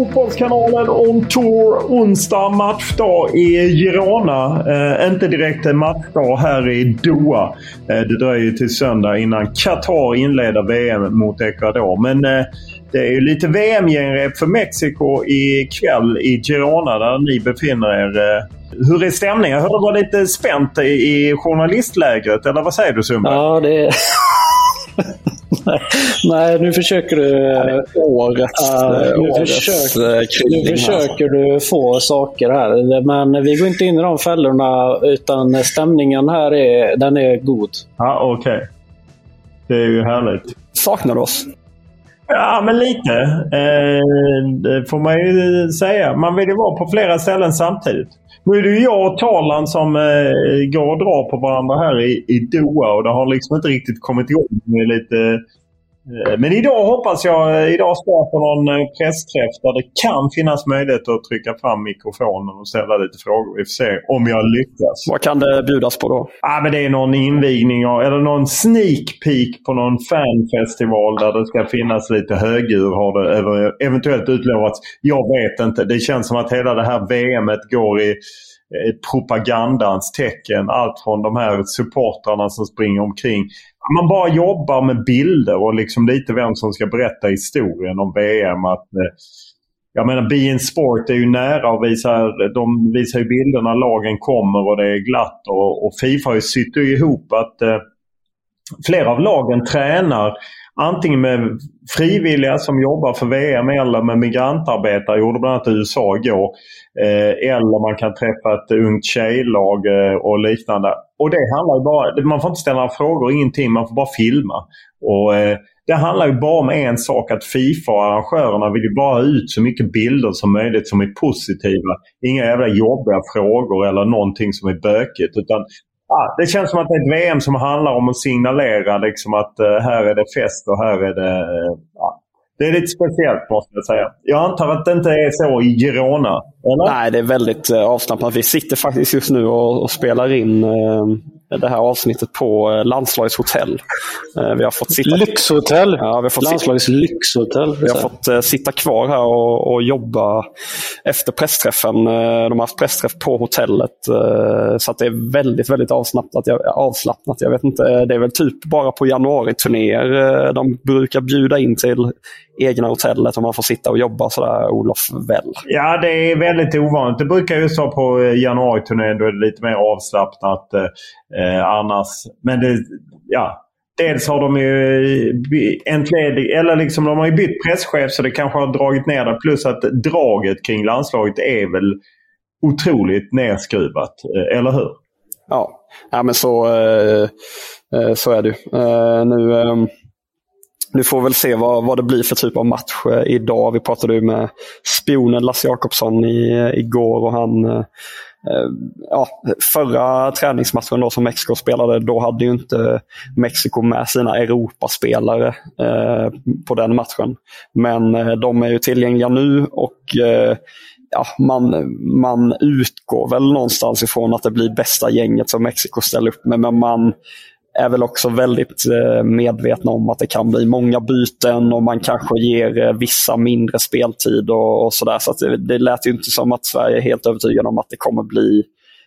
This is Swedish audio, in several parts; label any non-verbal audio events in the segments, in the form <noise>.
Fotbollskanalen on tour onsdag matchdag i Girona. Eh, inte direkt en matchdag här i Doha. Eh, det dröjer till söndag innan Qatar inleder VM mot Ecuador. Men eh, det är ju lite VM-genrep för Mexiko ikväll i Girona där ni befinner er. Eh, hur är stämningen? Jag hörde det var lite spänt i, i journalistlägret. Eller vad säger du Sundberg? Ja, det. <laughs> <laughs> Nej, nu försöker du... Årets, Ja, eh, nu årets försöker, eh, nu försöker du få saker här. Men vi går inte in i de fällorna utan stämningen här är, den är god. Ja, okej. Det är ju härligt. Saknar du oss? Ja, men lite. Eh, det får man ju säga. Man vill ju vara på flera ställen samtidigt. Nu är det ju jag och Talan som eh, går och drar på varandra här i, i Doha och det har liksom inte riktigt kommit igång. Med lite, men idag hoppas jag, eh, idag ska jag på någon eh, pressträff där det kan finnas möjlighet att trycka fram mikrofonen och ställa lite frågor. Vi får se om jag lyckas. Vad kan det bjudas på då? Ja, men det är någon invigning eller någon sneak peek på någon fanfestival där det ska finnas lite högur har det ev- eventuellt utlovats. Jag vet inte. Det känns som att hela det här VMet går i eh, propagandans tecken. Allt från de här supportrarna som springer omkring. Man bara jobbar med bilder och liksom lite vem som ska berätta historien om VM. Att, eh, jag menar, Be in Sport är ju nära och visar, de visar ju bilderna lagen kommer och det är glatt. Och, och Fifa har ju sytt ihop att eh, flera av lagen tränar antingen med frivilliga som jobbar för VM eller med migrantarbetare. gjorde bland annat USA igår. Eh, eller man kan träffa ett ungt tjejlag eh, och liknande. Och det handlar ju bara, man får inte ställa några frågor, ingenting. Man får bara filma. Och eh, Det handlar ju bara om en sak. Att Fifa och arrangörerna vill ju bara ha ut så mycket bilder som möjligt som är positiva. Inga jävla jobbiga frågor eller någonting som är bökigt. Utan Ja, det känns som att det är ett VM som handlar om att signalera liksom att eh, här är det fest och här är det... Eh, ja. Det är lite speciellt måste jag säga. Jag antar att det inte är så i Girona. Eller? Nej, det är väldigt eh, avslappnat. Vi sitter faktiskt just nu och, och spelar in eh, det här avsnittet på eh, landslagets hotell. Eh, vi har fått sitta... Lyxhotell! Ja, vi har fått Landslagets lyxhotell. Vi har fått eh, sitta kvar här och, och jobba efter pressträffen. De har haft pressträff på hotellet. Så att det är väldigt, väldigt avslappnat. Jag, avslappnat. Jag vet inte, det är väl typ bara på januariturnéer de brukar bjuda in till egna hotellet och man får sitta och jobba sådär, Olof Väll. Ja, det är väldigt ovanligt. Det brukar ju så på eh, januariturnén. Då är det lite mer avslappnat eh, eh, annars. Men det, ja. Dels har de ju by- entledig, eller liksom de har ju bytt presschef så det kanske har dragit ner det. Plus att draget kring landslaget är väl otroligt nerskruvat. eh, Eller hur? Ja, ja men så, eh, eh, så är det ju. Eh, nu, nu får vi väl se vad, vad det blir för typ av match eh, idag. Vi pratade ju med spionen Lasse Jakobsson i, eh, igår och han, eh, ja, förra träningsmatchen då som Mexiko spelade, då hade ju inte Mexiko med sina Europaspelare eh, på den matchen. Men eh, de är ju tillgängliga nu och eh, ja, man, man utgår väl någonstans ifrån att det blir bästa gänget som Mexiko ställer upp med. Men man är väl också väldigt eh, medvetna om att det kan bli många byten och man kanske ger eh, vissa mindre speltid och, och sådär. Så, så det, det lät ju inte som att Sverige är helt övertygade om att det kommer bli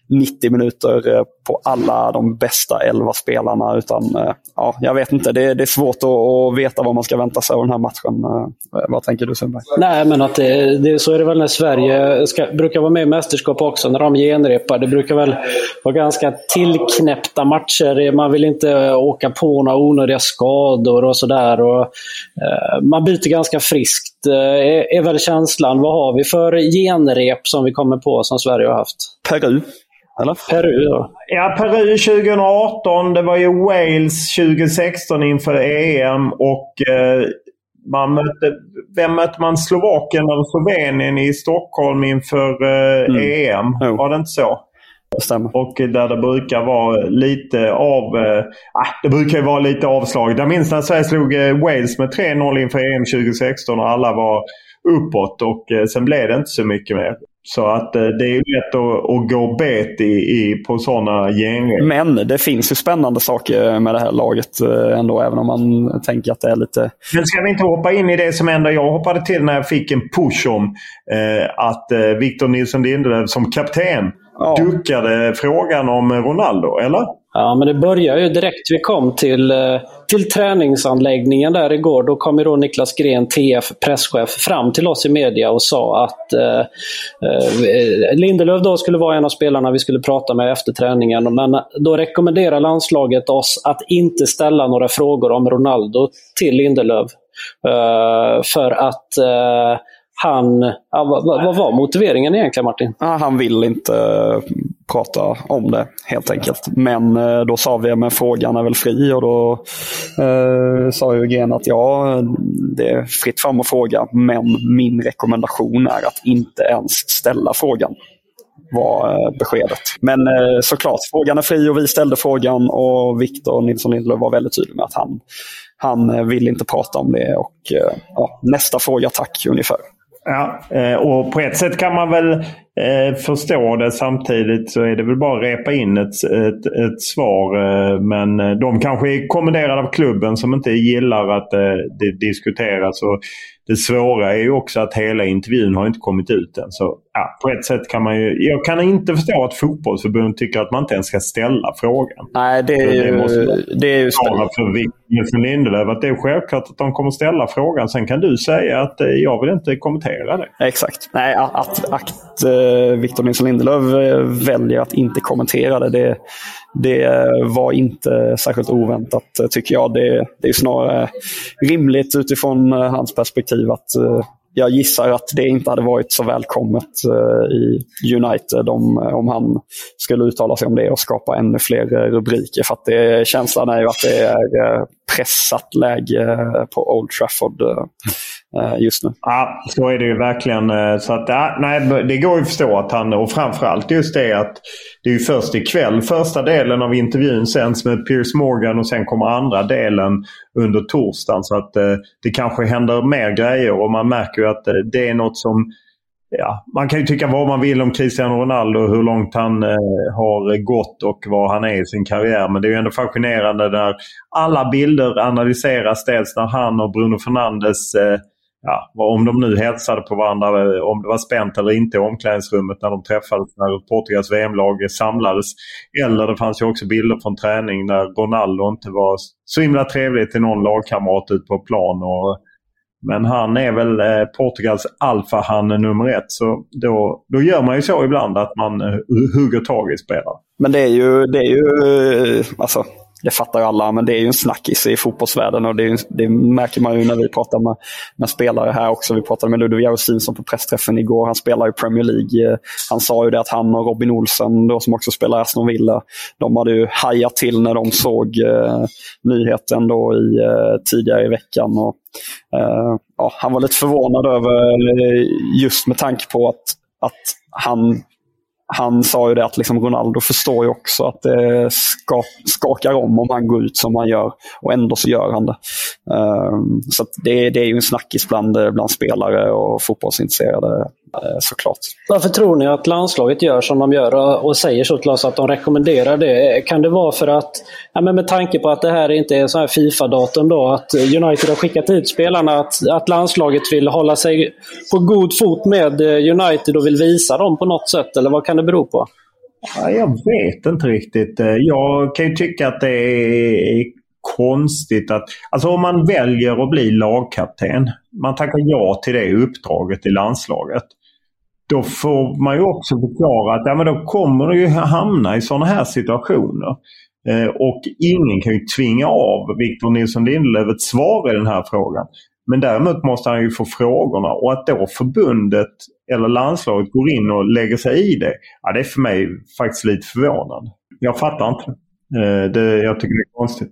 90 minuter eh, på alla de bästa 11 spelarna. Utan, eh, ja, jag vet inte, det, det är svårt att, att, veta vad man ska vänta sig av den här matchen. Eh, vad tänker du Sundberg? Nej, men att det, det, så är det väl när Sverige ska, brukar vara med i mästerskap också, när de genrepar. Det brukar väl vara ganska tillknäppta matcher. Man vill inte åka på några onödiga skador och sådär. Eh, man byter ganska friskt, är, är väl känslan. Vad har vi för genrep som vi kommer på som Sverige har haft? Peru. Eller? Peru ja. Ja, Peru 2018. Det var ju Wales 2016 inför EM. Och eh, man mötte, vem mötte man? Slovakien eller Slovenien i Stockholm inför eh, mm. EM? Jo. Var det inte så? Det och där det brukar vara lite av... Ah, det brukar vara lite avslag. Jag minns när Sverige slog eh, Wales med 3-0 inför EM 2016 och alla var uppåt och eh, sen blev det inte så mycket mer. Så att eh, det är lätt att, att gå bet i, i, på sådana gäng. Men det finns ju spännande saker med det här laget eh, ändå, även om man tänker att det är lite... Men ska vi inte hoppa in i det som ändå jag hoppade till när jag fick en push om eh, att Victor Nilsson Lindelöf som kapten ja. duckade frågan om Ronaldo, eller? Ja, men det började ju direkt vi kom till, eh, till träningsanläggningen där igår. Då kom ju då Niklas Gren, TF presschef, fram till oss i media och sa att eh, eh, Lindelöf då skulle vara en av spelarna vi skulle prata med efter träningen. Men då rekommenderar landslaget oss att inte ställa några frågor om Ronaldo till Lindelöf. Eh, för att eh, han... Ja, vad, vad, var motiveringen egentligen Martin? Ja, han vill inte eh, prata om det helt enkelt. Men eh, då sa vi att frågan är väl fri och då eh, sa Eugen att ja, det är fritt fram att fråga. Men min rekommendation är att inte ens ställa frågan var eh, beskedet. Men såklart, frågan är fri och vi ställde frågan och Victor Nilsson Lindelöf var väldigt tydlig med att han, han vill inte prata om det. Och ja, Nästa fråga tack ungefär. Ja, eh, och på ett sätt kan man väl eh, förstå det. Samtidigt så är det väl bara att repa in ett, ett, ett svar. Eh, men de kanske är kommenderade av klubben som inte gillar att det diskuteras. Och det svåra är ju också att hela intervjun har inte kommit ut än. Så ja, på ett sätt kan man ju... Jag kan inte förstå att fotbollsförbundet tycker att man inte ens ska ställa frågan. Nej, det är ju... Det måste det är ju för Victor Lindelöf att det är självklart att de kommer ställa frågan. Sen kan du säga att eh, jag vill inte kommentera det. Exakt. Nej, att, att, uh, Victor Nilsson Lindelöf eh, väljer att inte kommentera det, det, det var inte särskilt oväntat tycker jag. Det, det är snarare rimligt utifrån hans perspektiv att jag gissar att det inte hade varit så välkommet eh, i United om, eh, om han skulle uttala sig om det och skapa ännu fler eh, rubriker. För att det, känslan är ju att det är pressat läge eh, på Old Trafford eh, eh, just nu. Ja, så är det ju verkligen. Så att, ja, nej, det går ju att förstå att han, och framförallt just det att det är ju först ikväll första delen av intervjun sänds med Piers Morgan och sen kommer andra delen under torsdagen. Så att det kanske händer mer grejer och man märker ju att det är något som Ja, man kan ju tycka vad man vill om Cristiano Ronaldo och hur långt han eh, har gått och var han är i sin karriär. Men det är ju ändå fascinerande när alla bilder analyseras. Dels när han och Bruno Fernandes eh, ja, om de nu hälsade på varandra, eh, om det var spänt eller inte i omklädningsrummet när de träffades när Portugals VM-lag samlades. Eller det fanns ju också bilder från träning när Ronaldo inte var så himla trevlig till någon lagkamrat ute på plan. Och, men han är väl eh, Portugals alfahanne nummer ett. Så då, då gör man ju så ibland att man eh, hugger tag i spelare. Men det är ju, det är ju eh, alltså, det fattar ju alla, men det är ju en snackis i fotbollsvärlden och det, det märker man ju när vi pratar med, med spelare här också. Vi pratade med Ludvig Ausinsson på pressträffen igår. Han spelar i Premier League. Han sa ju det att han och Robin Olsen, då, som också spelar Aston Villa, de hade ju hajat till när de såg eh, nyheten då i, eh, tidigare i veckan. Och, eh, ja, han var lite förvånad över, eh, just med tanke på att, att han han sa ju det att liksom Ronaldo förstår ju också att det ska, skakar om om han går ut som han gör och ändå så gör han det. Um, så det, det, är ju en snackis bland, bland spelare och fotbollsintresserade såklart. Varför tror ni att landslaget gör som de gör och säger så till oss att de rekommenderar det? Kan det vara för att, ja, men med tanke på att det här inte är så här Fifa-datum då, att United har skickat hit spelarna, att, att landslaget vill hålla sig på god fot med United och vill visa dem på något sätt? Eller vad kan det bero på? Ja, jag vet inte riktigt. Jag kan ju tycka att det är konstigt att... Alltså om man väljer att bli lagkapten. Man tackar ja till det uppdraget i landslaget då får man ju också förklara att ja, men då kommer du ju hamna i sådana här situationer. Eh, och ingen kan ju tvinga av Victor Nilsson Lindelöf ett svar i den här frågan. Men däremot måste han ju få frågorna och att då förbundet eller landslaget går in och lägger sig i det. Ja, det är för mig faktiskt lite förvånande. Jag fattar inte. Eh, det jag tycker det är konstigt.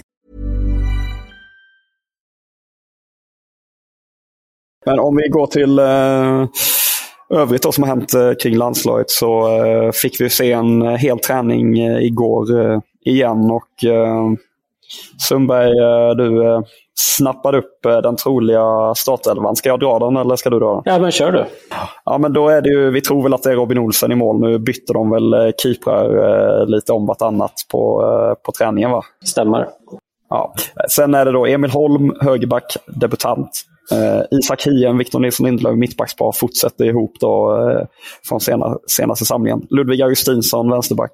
Men om vi går till eh, övrigt då som har hänt eh, kring landslaget så eh, fick vi se en hel träning igår igen. och Sundberg, du snappade upp den troliga startelvan. Ska jag dra den eller ska du dra den? Ja, men kör du. Ja, men då är det ju, vi tror väl att det är Robin Olsen i mål. Nu bytte de väl keeprar lite om vartannat på, på träningen va? Stämmer. Ja. Sen är det då Emil Holm, högerback, debutant. Eh, Isak Hien, Victor Nilsson Lindelöf, mittbackspar, fortsätter ihop då, eh, från sena, senaste samlingen. Ludvig Augustinsson, vänsterback.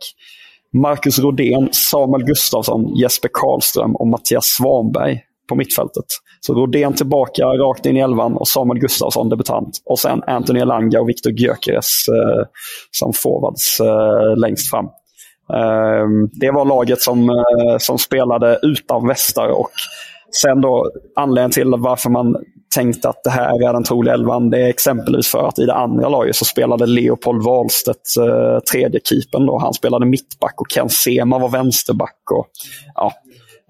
Marcus Rodén, Samuel Gustafsson, Jesper Karlström och Mattias Svanberg på mittfältet. Så Rodén tillbaka rakt in i elvan och Samuel Gustafsson debutant. Och sen Anthony Elanga och Viktor Gyökeres eh, som forwards eh, längst fram. Eh, det var laget som, eh, som spelade utan västar och sen då anledningen till varför man tänkt att det här är den troliga elvan. Det är exempelvis för att i det andra laget så spelade Leopold Wahlstedt eh, tredje keepern då. Han spelade mittback och Ken Sema var vänsterback. Och, ja,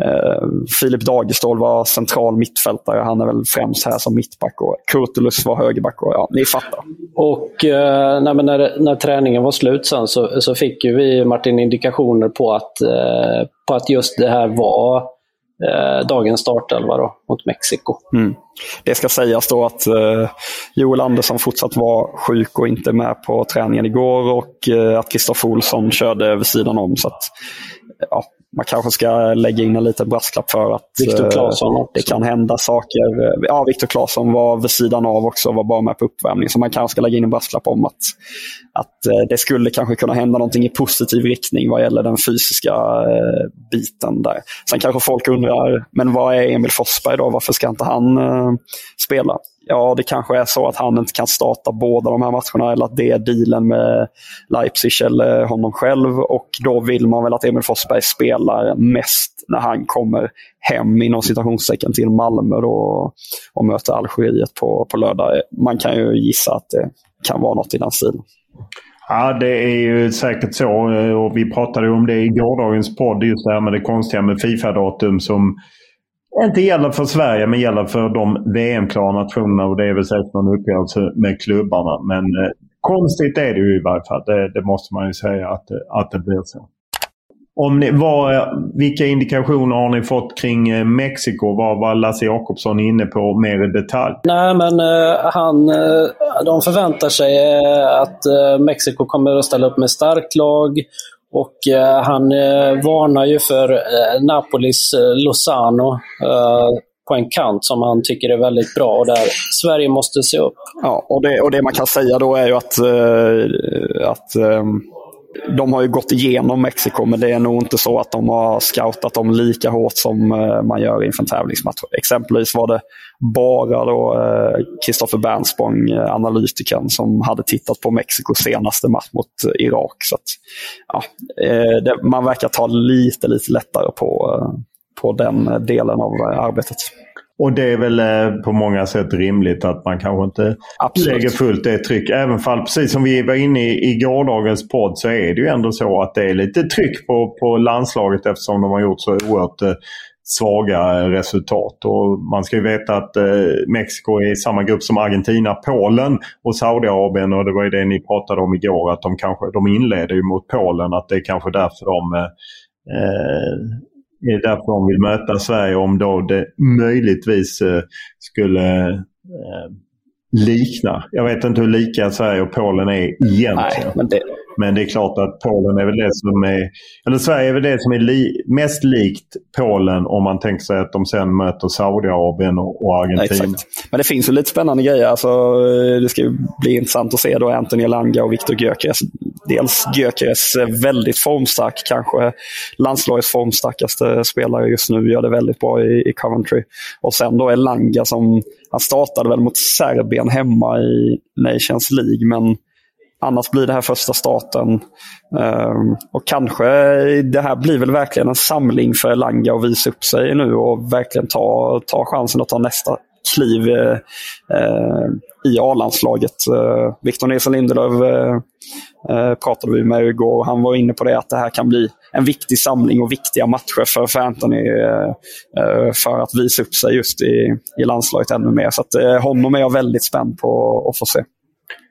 eh, Filip Dagestål var central mittfältare. Han är väl främst här som mittback. Och Kurtulus var högerback. Och, ja, ni fattar. Och eh, nej, när, när träningen var slut sen så, så fick vi Martin indikationer på att, eh, på att just det här var eh, dagens startelva då, mot Mexiko. Mm. Det ska sägas då att eh, Joel Andersson fortsatt var sjuk och inte med på träningen igår och eh, att Kristoffer Olsson körde vid sidan om. Så att, ja, man kanske ska lägga in en liten brasklapp för att Claesson eh, det kan hända saker. Ja, Viktor Claesson var vid sidan av också och var bara med på uppvärmning. Så man kanske ska lägga in en brasklapp om att, att eh, det skulle kanske kunna hända någonting i positiv riktning vad gäller den fysiska eh, biten där. Sen kanske folk undrar, men vad är Emil Forsberg då? Varför ska inte han eh, spela? Ja, det kanske är så att han inte kan starta båda de här matcherna eller att det är dealen med Leipzig eller honom själv. Och då vill man väl att Emil Forsberg spelar mest när han kommer hem inom citationstecken till Malmö då, och möter Algeriet på, på lördag. Man kan ju gissa att det kan vara något i den stilen. Ja, det är ju säkert så. Och vi pratade om det i gårdagens podd. Just det här med det konstiga med Fifa-datum som inte gäller för Sverige men gäller för de VM-klara nationerna. Och det är väl säkert någon uppgörelse med klubbarna. Men eh, konstigt är det ju i varje fall. Det, det måste man ju säga att, att det blir så. Om ni, vad, vilka indikationer har ni fått kring eh, Mexiko? Vad var Lasse Jakobsson inne på mer i detalj? Nej, men uh, han, uh, de förväntar sig uh, att Mexiko kommer att ställa upp med starkt lag. Och han varnar ju för Napolis Lozano på en kant som han tycker är väldigt bra och där Sverige måste se upp. Ja, och det, och det man kan säga då är ju att, att um de har ju gått igenom Mexiko, men det är nog inte så att de har scoutat dem lika hårt som eh, man gör inför en tävlingsmatch. Exempelvis var det bara då eh, Kristoffer Bernspång, eh, analytikern, som hade tittat på Mexikos senaste match mot Irak. Så att, ja, det, man verkar ta lite, lite lättare på, på den delen av arbetet. Och det är väl eh, på många sätt rimligt att man kanske inte Absolut. lägger fullt det tryck. Även fall, precis som vi var inne i, i gårdagens podd, så är det ju ändå så att det är lite tryck på, på landslaget eftersom de har gjort så oerhört eh, svaga resultat. Och man ska ju veta att eh, Mexiko är i samma grupp som Argentina, Polen och Saudiarabien. Och det var ju det ni pratade om igår, att de, kanske, de inleder ju mot Polen. Att det är kanske därför de eh, det är därför de vill möta Sverige om då det möjligtvis eh, skulle eh, likna. Jag vet inte hur lika Sverige och Polen är egentligen. Nej, men, det men det är klart att Polen är väl det som är... Eller Sverige är väl det som är li, mest likt Polen om man tänker sig att de sen möter Saudiarabien och, och Argentina. Ja, men det finns ju lite spännande grejer. Alltså, det ska bli intressant att se då Anthony Elanga och Viktor Gyökeres. Dels Gyökeres väldigt formstark, kanske landslagets formstarkaste spelare just nu. Gör det väldigt bra i, i Coventry. Och sen då Elanga som han startade väl mot Serbien hemma i Nations League, men annars blir det här första starten. Ehm, och kanske det här blir väl verkligen en samling för Elanga att visa upp sig nu och verkligen ta, ta chansen att ta nästa kliv eh, i A-landslaget. Uh, Victor Nilsson Lindelöf eh, pratade vi med igår. och Han var inne på det att det här kan bli en viktig samling och viktiga matcher för, för Anthony för att visa upp sig just i, i landslaget ännu mer. Så att, honom är jag väldigt spänd på att få se.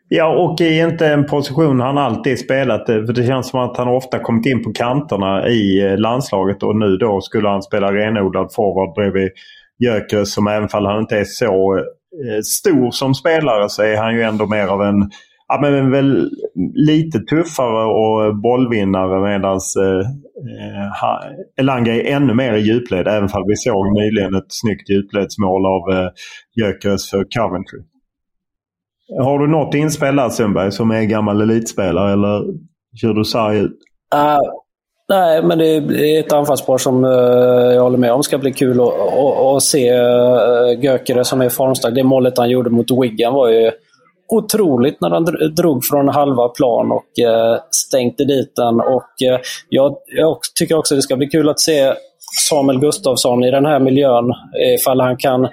Ja, och i inte en position han alltid spelat. Eh, för det känns som att han ofta kommit in på kanterna i eh, landslaget och nu då skulle han spela renodlad forward bredvid Gyökeres som även om han inte är så eh, stor som spelare så är han ju ändå mer av en ja, men väl lite tuffare och bollvinnare medan eh, Elanga är ännu mer i djupled. Även om vi såg nyligen ett snyggt djupledsmål av eh, Gyökeres för Coventry. Har du något inspelat, Sundberg som är gammal elitspelare eller kör du sarg ut? Uh, Nej, men det är ett anfallspar som uh, jag håller med om ska bli kul att, se uh, Gökere som är formstark. Det målet han gjorde mot Wigan var ju otroligt när han drog från halva plan och uh, stänkte dit den. Och, uh, jag, jag tycker också det ska bli kul att se Samuel Gustafsson i den här miljön. Ifall han kan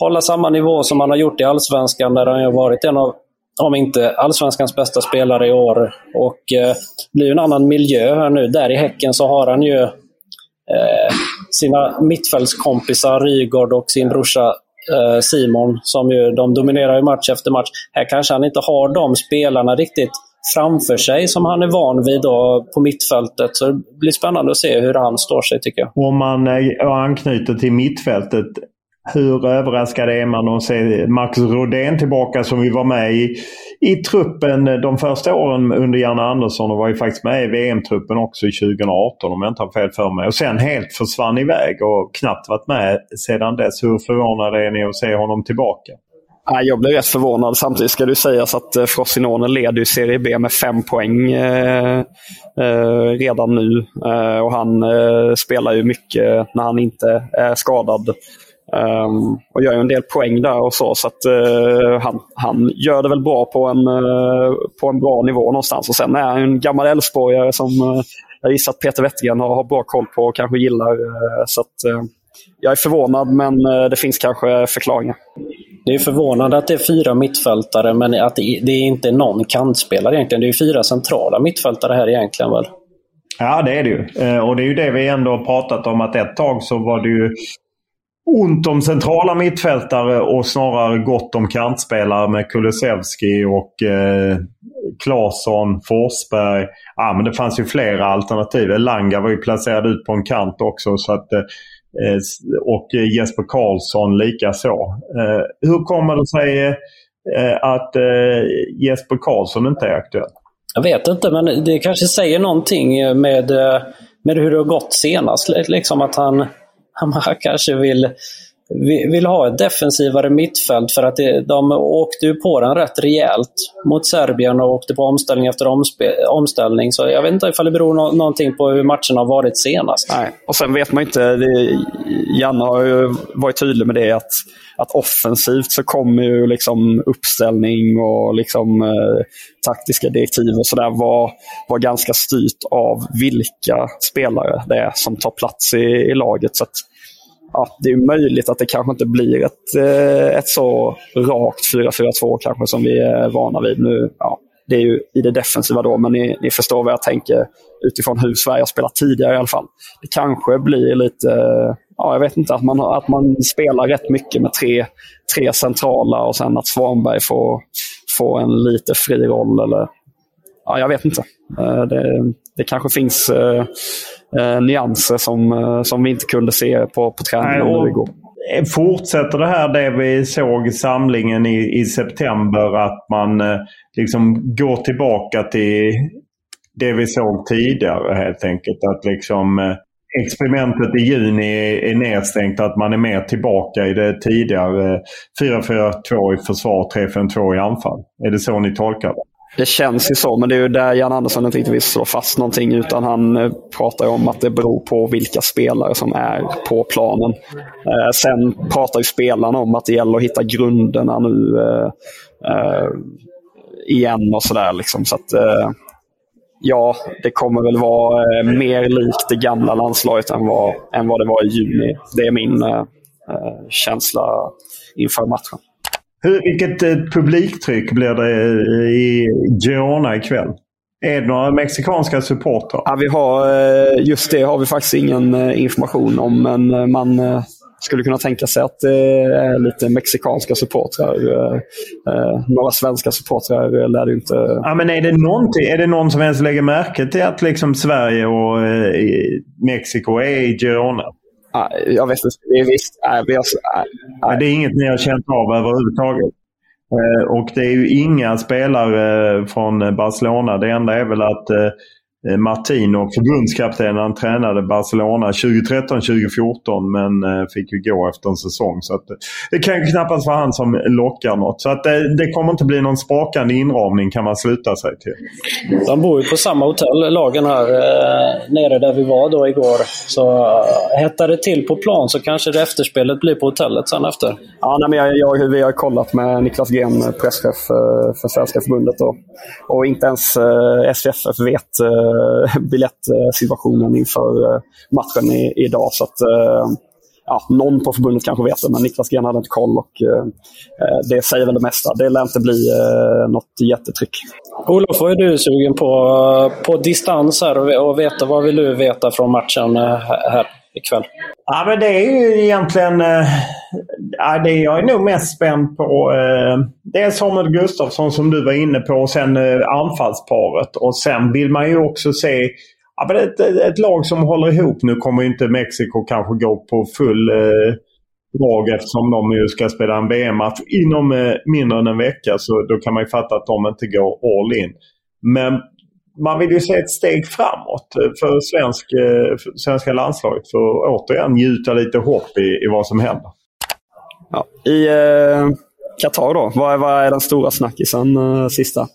hålla samma nivå som han har gjort i Allsvenskan där han har varit en av om inte allsvenskans bästa spelare i år. Och eh, blir en annan miljö här nu. Där i Häcken så har han ju eh, sina mittfältskompisar Rygaard och sin brorsa eh, Simon som ju, de dominerar ju match efter match. Här kanske han inte har de spelarna riktigt framför sig som han är van vid då på mittfältet. Så det blir spännande att se hur han står sig tycker jag. Om man eh, anknyter till mittfältet. Hur överraskad är man att se Max Rodén tillbaka som vi var med i, i truppen de första åren under Janne Andersson och var ju faktiskt med i VM-truppen också i 2018 om jag inte har fel för mig. Och sen helt försvann iväg och knappt varit med sedan dess. Hur förvånade är ni att se honom tillbaka? Jag blev rätt förvånad. Samtidigt ska det sägas att Frossinone Frosinone leder Serie B med fem poäng eh, eh, redan nu. Eh, och Han eh, spelar ju mycket när han inte är skadad. Um, och gör ju en del poäng där och så. Så att, uh, han, han gör det väl bra på en, uh, på en bra nivå någonstans. Och sen är han en gammal Elfsborgare som uh, jag gissar att Peter Wettergren har, har bra koll på och kanske gillar. så att, jag är förvånad, men det finns kanske förklaringar. Det är förvånande att det är fyra mittfältare, men att det är inte någon kantspelare egentligen. Det är fyra centrala mittfältare här egentligen väl? Ja, det är det ju. Och det är ju det vi ändå har pratat om att ett tag så var det ju ont om centrala mittfältare och snarare gott om kantspelare med Kulusevski och eh, Claesson, Forsberg. Ja, men det fanns ju flera alternativ. Langa var ju placerad ut på en kant också. Så att, eh, eh och Jesper Karlsson likaså. Eh, hur kommer det sig eh, att eh, Jesper Karlsson inte är aktuell? Jag vet inte, men det kanske säger någonting med, eh, med hur det har gått senast. Liksom att han han kanske vill, vill ha ett defensivare mittfält för att det, de åkte ju på den rätt rejält mot Serbien och åkte på omställning efter omställning. Så jag vet inte ifall det beror no någonting på hur matchen har varit senast. Nej, och sen vet man inte. Det, Janne har ju varit tydlig med det att, att offensivt så kommer ju liksom uppställning och liksom eh, taktiska direktiv och sådär vara var ganska styrt av vilka spelare det är som tar plats i, i laget. Så att, ja, det är möjligt att det kanske inte blir ett, eh, ett så rakt 4-4-2 kanske som vi är vana vid nu. Ja, det är ju i det defensiva då, men ni, ni förstår vad jag tänker utifrån hur Sverige har spelat tidigare i alla fall. Det kanske blir lite, ja, jag vet inte, att man, att man spelar rätt mycket med tre, tre centrala och sen att Svanberg får, får en lite fri roll. Eller, ja, jag vet inte. Eh, det, det kanske finns eh, eh, nyanser som, eh, som vi inte kunde se på, på träningen nu igår. Fortsätter det här det vi såg i samlingen i, i september att man eh, liksom går tillbaka till det vi såg tidigare helt enkelt. Att liksom eh, experimentet i juni är nedstängt. Att man är mer tillbaka i det tidigare 4-4-2 i försvar, 3-5-2 i anfall. Är det så ni tolkar det? Det känns ju så, men det är ju där Jan Andersson inte riktigt vill slå fast någonting. Utan han eh, pratar om att det beror på vilka spelare som är på planen. Eh, sen pratar ju spelarna om att det gäller att hitta grunderna nu eh, eh, igen och sådär. Liksom. Så att, eh, ja, det kommer väl vara eh, mer likt det gamla landslaget än vad, än vad det var i juni. Det är min eh, eh, känsla inför matchen. Hur, vilket eh, publiktryck blir det i Girona ikväll? Är det några mexikanska supportrar? Ja, vi har, eh, just det har vi faktiskt ingen eh, information om, men man skulle kunna tänka sig att det är lite mexikanska supportrar. Några svenska supportrar lär det inte... Ja, men är, det är det någon som ens lägger märke till att liksom Sverige och Mexiko är i Girona? Ah, jag vet inte. Det är visst. Ah, vi har. Ah, det är inget ni har känt av överhuvudtaget. Eh, och det är ju inga spelare eh, från Barcelona. Det enda är väl att eh, Martino, förbundskapten, han tränade Barcelona 2013-2014 men eh, fick ju gå efter en säsong. Så att, eh, det kan ju knappast vara han som lockar något. Så att det, det kommer inte bli någon sprakande inramning kan man sluta sig till. De bor ju på samma hotell, lagen här nere där vi var då igår. Så hettar det till på plan så kanske det efterspelet blir på hotellet sen efter. Ja, nej, men jag, jag, vi har kollat med Niklas Gren, presschef för Svenska förbundet. Och, och inte ens SVFF vet Eh, biljettsituationen inför eh, matchen i, idag. Så att, eh, ja, någon på förbundet kanske vet det, men Niklas Gren hade inte koll. Och, eh, eh det säger väl det mesta. Det lär inte bli eh, något jättetryck. Olof, vad är du sugen på på distans här och, och veta? Vad vill du veta från matchen här ikväll? Ja, men det är ju egentligen... Eh, ja, det jag är nog mest spänd på. Eh, dels Samuel Gustafsson som du var inne på och sen eh, anfallsparet. Och sen vill man ju också se ja, men ett, ett lag som håller ihop. Nu kommer inte Mexiko kanske gå på full eh, drag eftersom de ju ska spela en VM-match inom eh, mindre än en vecka. Så då kan man ju fatta att de inte går all in. Men man vill ju se ett steg framåt för, svensk, eh, för svenska landslaget. För att återigen njuta lite hopp i, i vad som händer. Ja, i, eh, Qatar då. Vad, vad är den stora snackisen eh, sista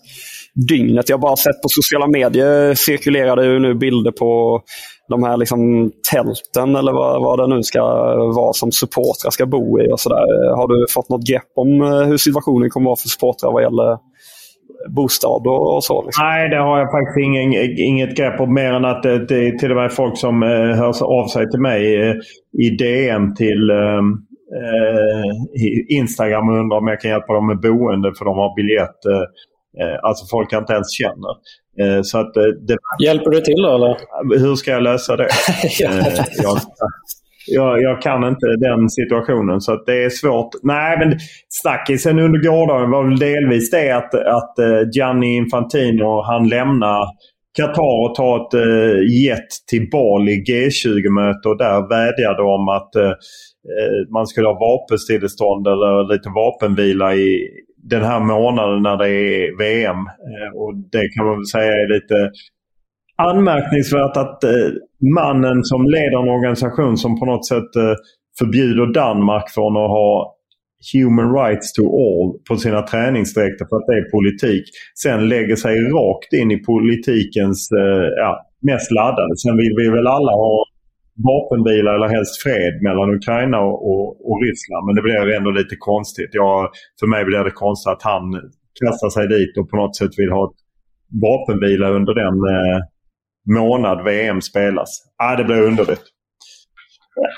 dygnet? Jag har bara sett på sociala medier cirkulerar det ju nu bilder på de här liksom tälten eller vad, vad det nu ska vara som supportrar ska bo i. och så där. Har du fått något grepp om eh, hur situationen kommer att vara för supportrar vad gäller bostad och, och så? Liksom. Nej, det har jag faktiskt ingen, inget grepp om mer än att det, det är till och med folk som eh, hör av sig till mig eh, i DM till ehm, eh, Instagram och undrar om jag kan hjälpa dem med boende för de har biljett. Eh, eh alltså folk jag inte ens känner. Eh, så att det, Hjälper du till då eller? Hur ska jag lösa det? <laughs> jag, jag, jag, kan inte den situationen så att det är svårt. Nej, men snackisen under gårdagen var väl delvis det att, att eh, Gianni Infantino han lämnar Qatar och tar ett eh, jet till Bali G20-möte och där vädjade om att eh, man skulle ha vapenstillestånd eller lite vapenvila i den här månaden när det är VM. Och Det kan man väl säga är lite anmärkningsvärt att eh, mannen som leder en organisation som på något sätt eh, förbjuder Danmark från att ha human rights to all på sina träningsdräkter för att det är politik. Sen lägger sig rakt in i politikens eh, ja, mest laddade. Sen vill vi väl alla ha vapenvila eller helst fred mellan Ukraina och, och, och Ryssland. Men det blir ändå lite konstigt. Jag, för mig blir det konstigt att han kastar sig dit och på något sätt vill ha vapenvila under den eh, månad VM spelas. Ah, det blir underligt.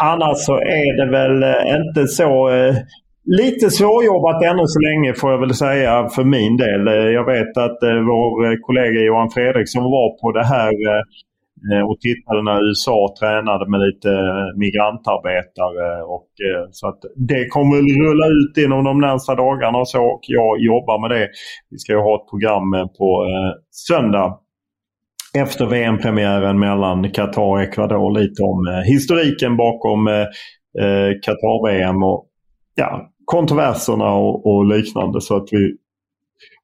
Annars så är det väl eh, inte så... Eh, lite svårjobbat ännu så länge får jag väl säga för min del. Eh, jag vet att eh, vår kollega Johan Fredriksson var på det här och tittade när USA tränade med lite migrantarbetare. Och, så att det kommer rulla ut inom de närmsta dagarna och så och jag jobbar med det. Vi ska ju ha ett program på söndag efter VM-premiären mellan Qatar och Ecuador lite om eh, historiken bakom eh, eh, Qatar-VM och ja, kontroverserna och, och, liknande. Så att vi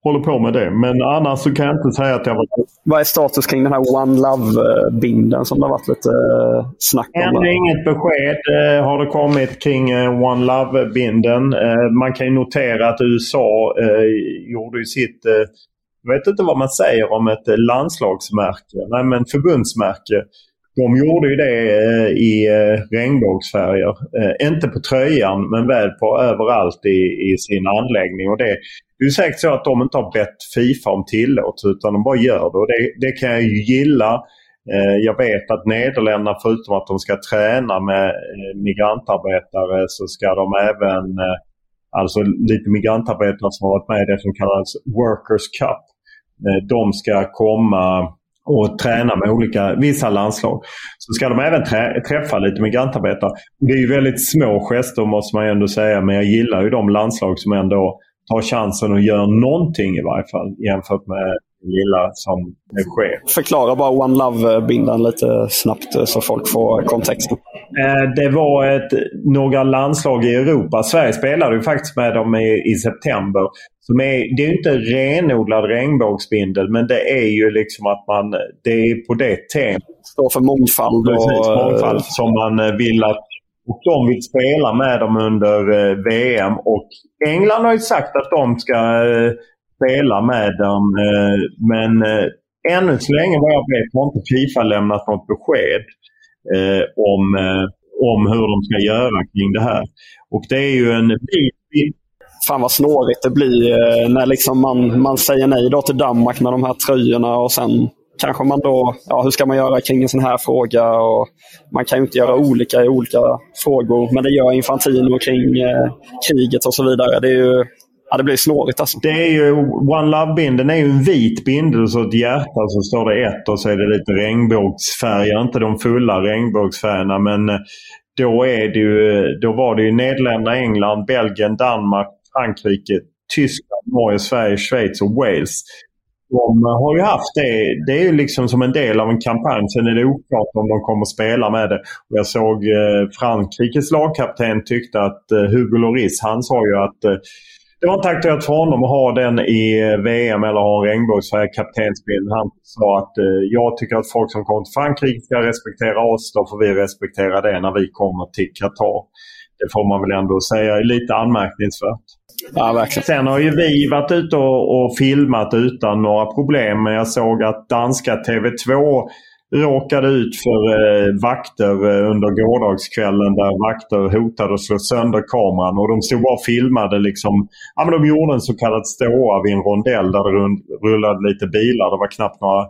håller på med det. Men annars så kan jag inte säga att jag var... Vad är status kring den här One Love-binden som det har varit lite snack om? Ännu inget besked har det kommit kring One Love-binden. Man kan ju notera att USA gjorde sitt jag vet inte vad man säger om ett eh, landslagsmärke. Nej men förbundsmärke. De gjorde ju det eh, i eh, regnbågsfärger. Inte på tröjan men väl på överallt i, i sin anläggning. Och det, det är säkert så att de inte har bett Fifa om tillåtelse utan de bara gör det. Och det, det kan jag ju gilla. Jag vet att Nederländerna förutom att de ska träna med migrantarbetare så ska de även Alltså lite migrantarbetare som har varit med i det som kallas Workers Cup. Eh, de ska komma och träna med olika, vissa landslag. Så ska de även trä, träffa lite migrantarbetare. Det är ju väldigt små gester måste man ändå säga men jag gillar ju de landslag som ändå tar chansen och gör någonting i varje fall jämfört med lilla som sker. Förklara bara One Love-bindan lite snabbt eh, så folk får kontexten. Eh, det var ett, några landslag i Europa. Sverige spelade ju faktiskt med dem i, i september. Som är, det är inte renodlad regnbågsbindel men det är ju liksom att man, det är på det temat. Står för mångfald. Precis, och, mångfald som man eh, vill att och de vill spela med dem under VM. Och England har ju sagt att de ska spela med dem. Eh, men eh, ännu så länge vad jag vet har inte Fifa lämnat något besked eh, om, eh, om hur de ska göra kring det här. Och det är ju en bit Fan vad snårigt det blir eh, när liksom man, man säger nej då till Danmark med de här tröjorna och sen kanske man då, ja hur ska man göra kring en sån här fråga? Och man kan ju inte göra olika i olika frågor, men det gör Infantino kring eh, kriget och så vidare. Det är ju Ja, det blir snårigt alltså. Det är ju, One Love-bindeln är ju en vit bindel och så ett hjärta så står det ett och så är det lite regnbågsfärger. Inte de fulla regnbågsfärgerna men eh, då, är det ju, då var det ju Nederländerna, England, Belgien, Danmark, Frankrike, Tyskland, Norge, Sverige, Schweiz och Wales. De har ju haft det. Det är ju liksom som en del av en kampanj. Sen är det oklart om de kommer att spela med det. Och jag såg eh, Frankrikes lagkapten tyckte att eh, Hugo Lloris, han sa ju att eh, det var inte aktuellt för honom att ha den i VM eller ha en regnbågsfärgad kaptensbild. Han sa att eh, jag tycker att folk som kommer till Frankrike ska respektera oss. Då får vi respektera det när vi kommer till Qatar. Det får man väl ändå säga är lite anmärkningsvärt. Ja, verkligen. Sen har ju vi varit ute och, och filmat utan några problem. Men jag såg att danska TV2 råkade ut för eh, vakter eh, under gårdagskvällen där vakter hotade att slå sönder kameran. Och de stod bara och filmade. Liksom, ja, men de gjorde en så kallad ståa vid en rondell där det rullade lite bilar. Det var knappt några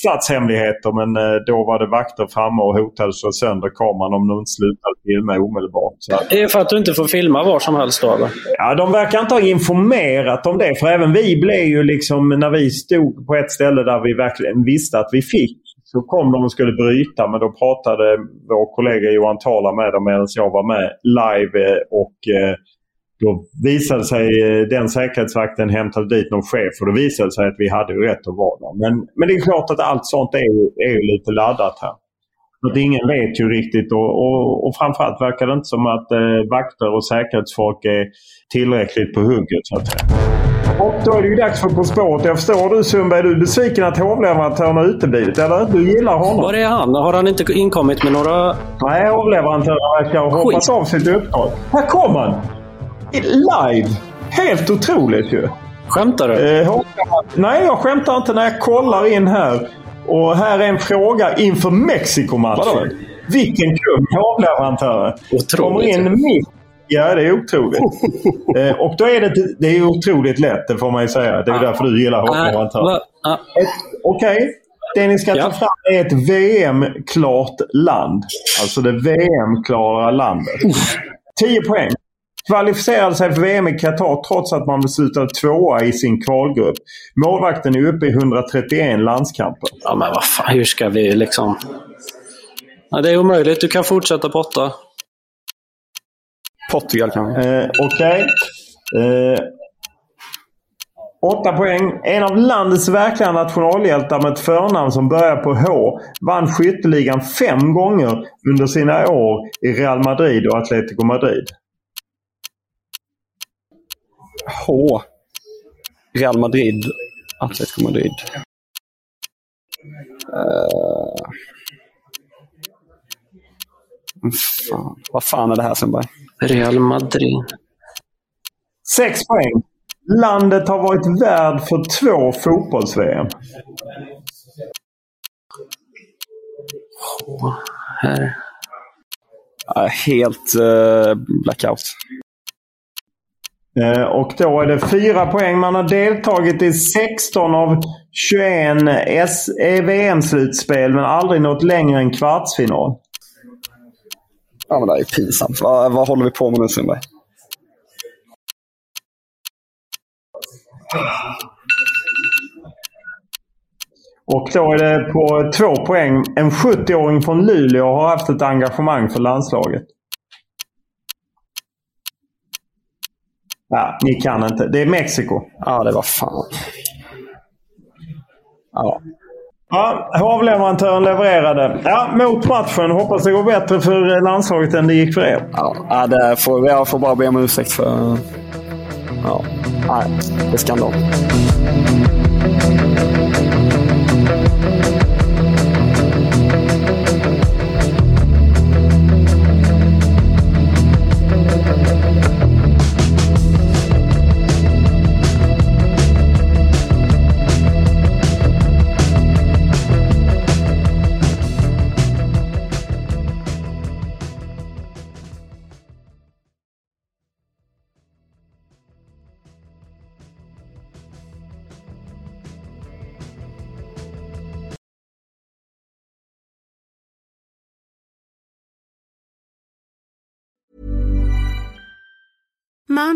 stadshemligheter men eh, då var det vakter framme och hotade att slå sönder kameran om de inte slutade filma omedelbart. Så Det är för att du inte får filma var som helst då eller? Ja, de verkar inte ha informerat om det. För även vi blev ju liksom, när vi stod på ett ställe där vi verkligen visste att vi fick då kom de och skulle bryta men då pratade vår kollega Johan Tala med dem medan jag var med live eh, och eh, då visade sig eh, den säkerhetsvakten hämtade dit någon chef och då visade det sig att vi hade rätt att vara där. Men, men det är klart att allt sånt är är lite laddat här. För att ingen vet ju riktigt och, och, och framförallt verkar det inte som att eh, vakter och säkerhetsfolk är tillräckligt på hugget så att säga. Och då är det ju dags för På spåret. Jag förstår du Sundberg, du är besviken att hovleverantören har uteblivit, eller? Du gillar honom? Var är han? Har han inte inkommit med några... Nej, hovleverantören verkar ha hoppat av sitt uppdrag. Här kom han! Live! Helt otroligt ju. Skämtar du? Eh, Nej, jag skämtar inte när jag kollar in här. Och här är en fråga inför Mexikomatchen. Vilken kung hovleverantören. Otroligt. Kommer in mitt Ja, det är otroligt. <laughs> eh, och då är det, det är otroligt lätt, det får man ju säga. Det är därför du gillar va- ja. Ett- Okej. Det ni ska ta Ja. fram är ett VM-klart land. Alltså det VM-klara landet. 10 poäng. Kvalificerade sig för VM i Qatar trots att man beslutade tvåa i sin kvalgrupp. Målvakten är uppe i 131 landskamper. Ja, men vad fan, hur ska vi liksom... Ja, det är omöjligt. Du kan fortsätta på åtta. Portugal kanske. Eh, Okej. Eh, åtta poäng. En av landets verkliga nationalhjältar med ett förnamn som börjar på H vann skytteligan fem gånger under sina år i Real Madrid och Atletico Madrid. H. Real Madrid. Atletico Madrid. Uh... Fan. Vad fan är det här Sundberg? Real Madrid. Sex poäng. Landet har varit värd för två fotbolls-VM. Här. Ja, helt uh, blackout. Eh, Och då är det fyra poäng. Man har deltagit i 16 av 21 S- eh, VM-slutspel men aldrig nått längre än kvartsfinal. Ja, men det här är pinsamt. Vad, vad håller vi på med nu Sundberg? Och då är det på två poäng. En 70-åring från Luleå har haft ett engagemang för landslaget. Ja, ni kan inte. Det är Mexiko. Ja, det var fan. Ja. Ja, hovleverantören levererade. Ja, mot matchen. Hoppas det går bättre för landslaget än det gick för er. Ja, det får, jag får bara be om ursäkt för... Ja, det är skandal. Mom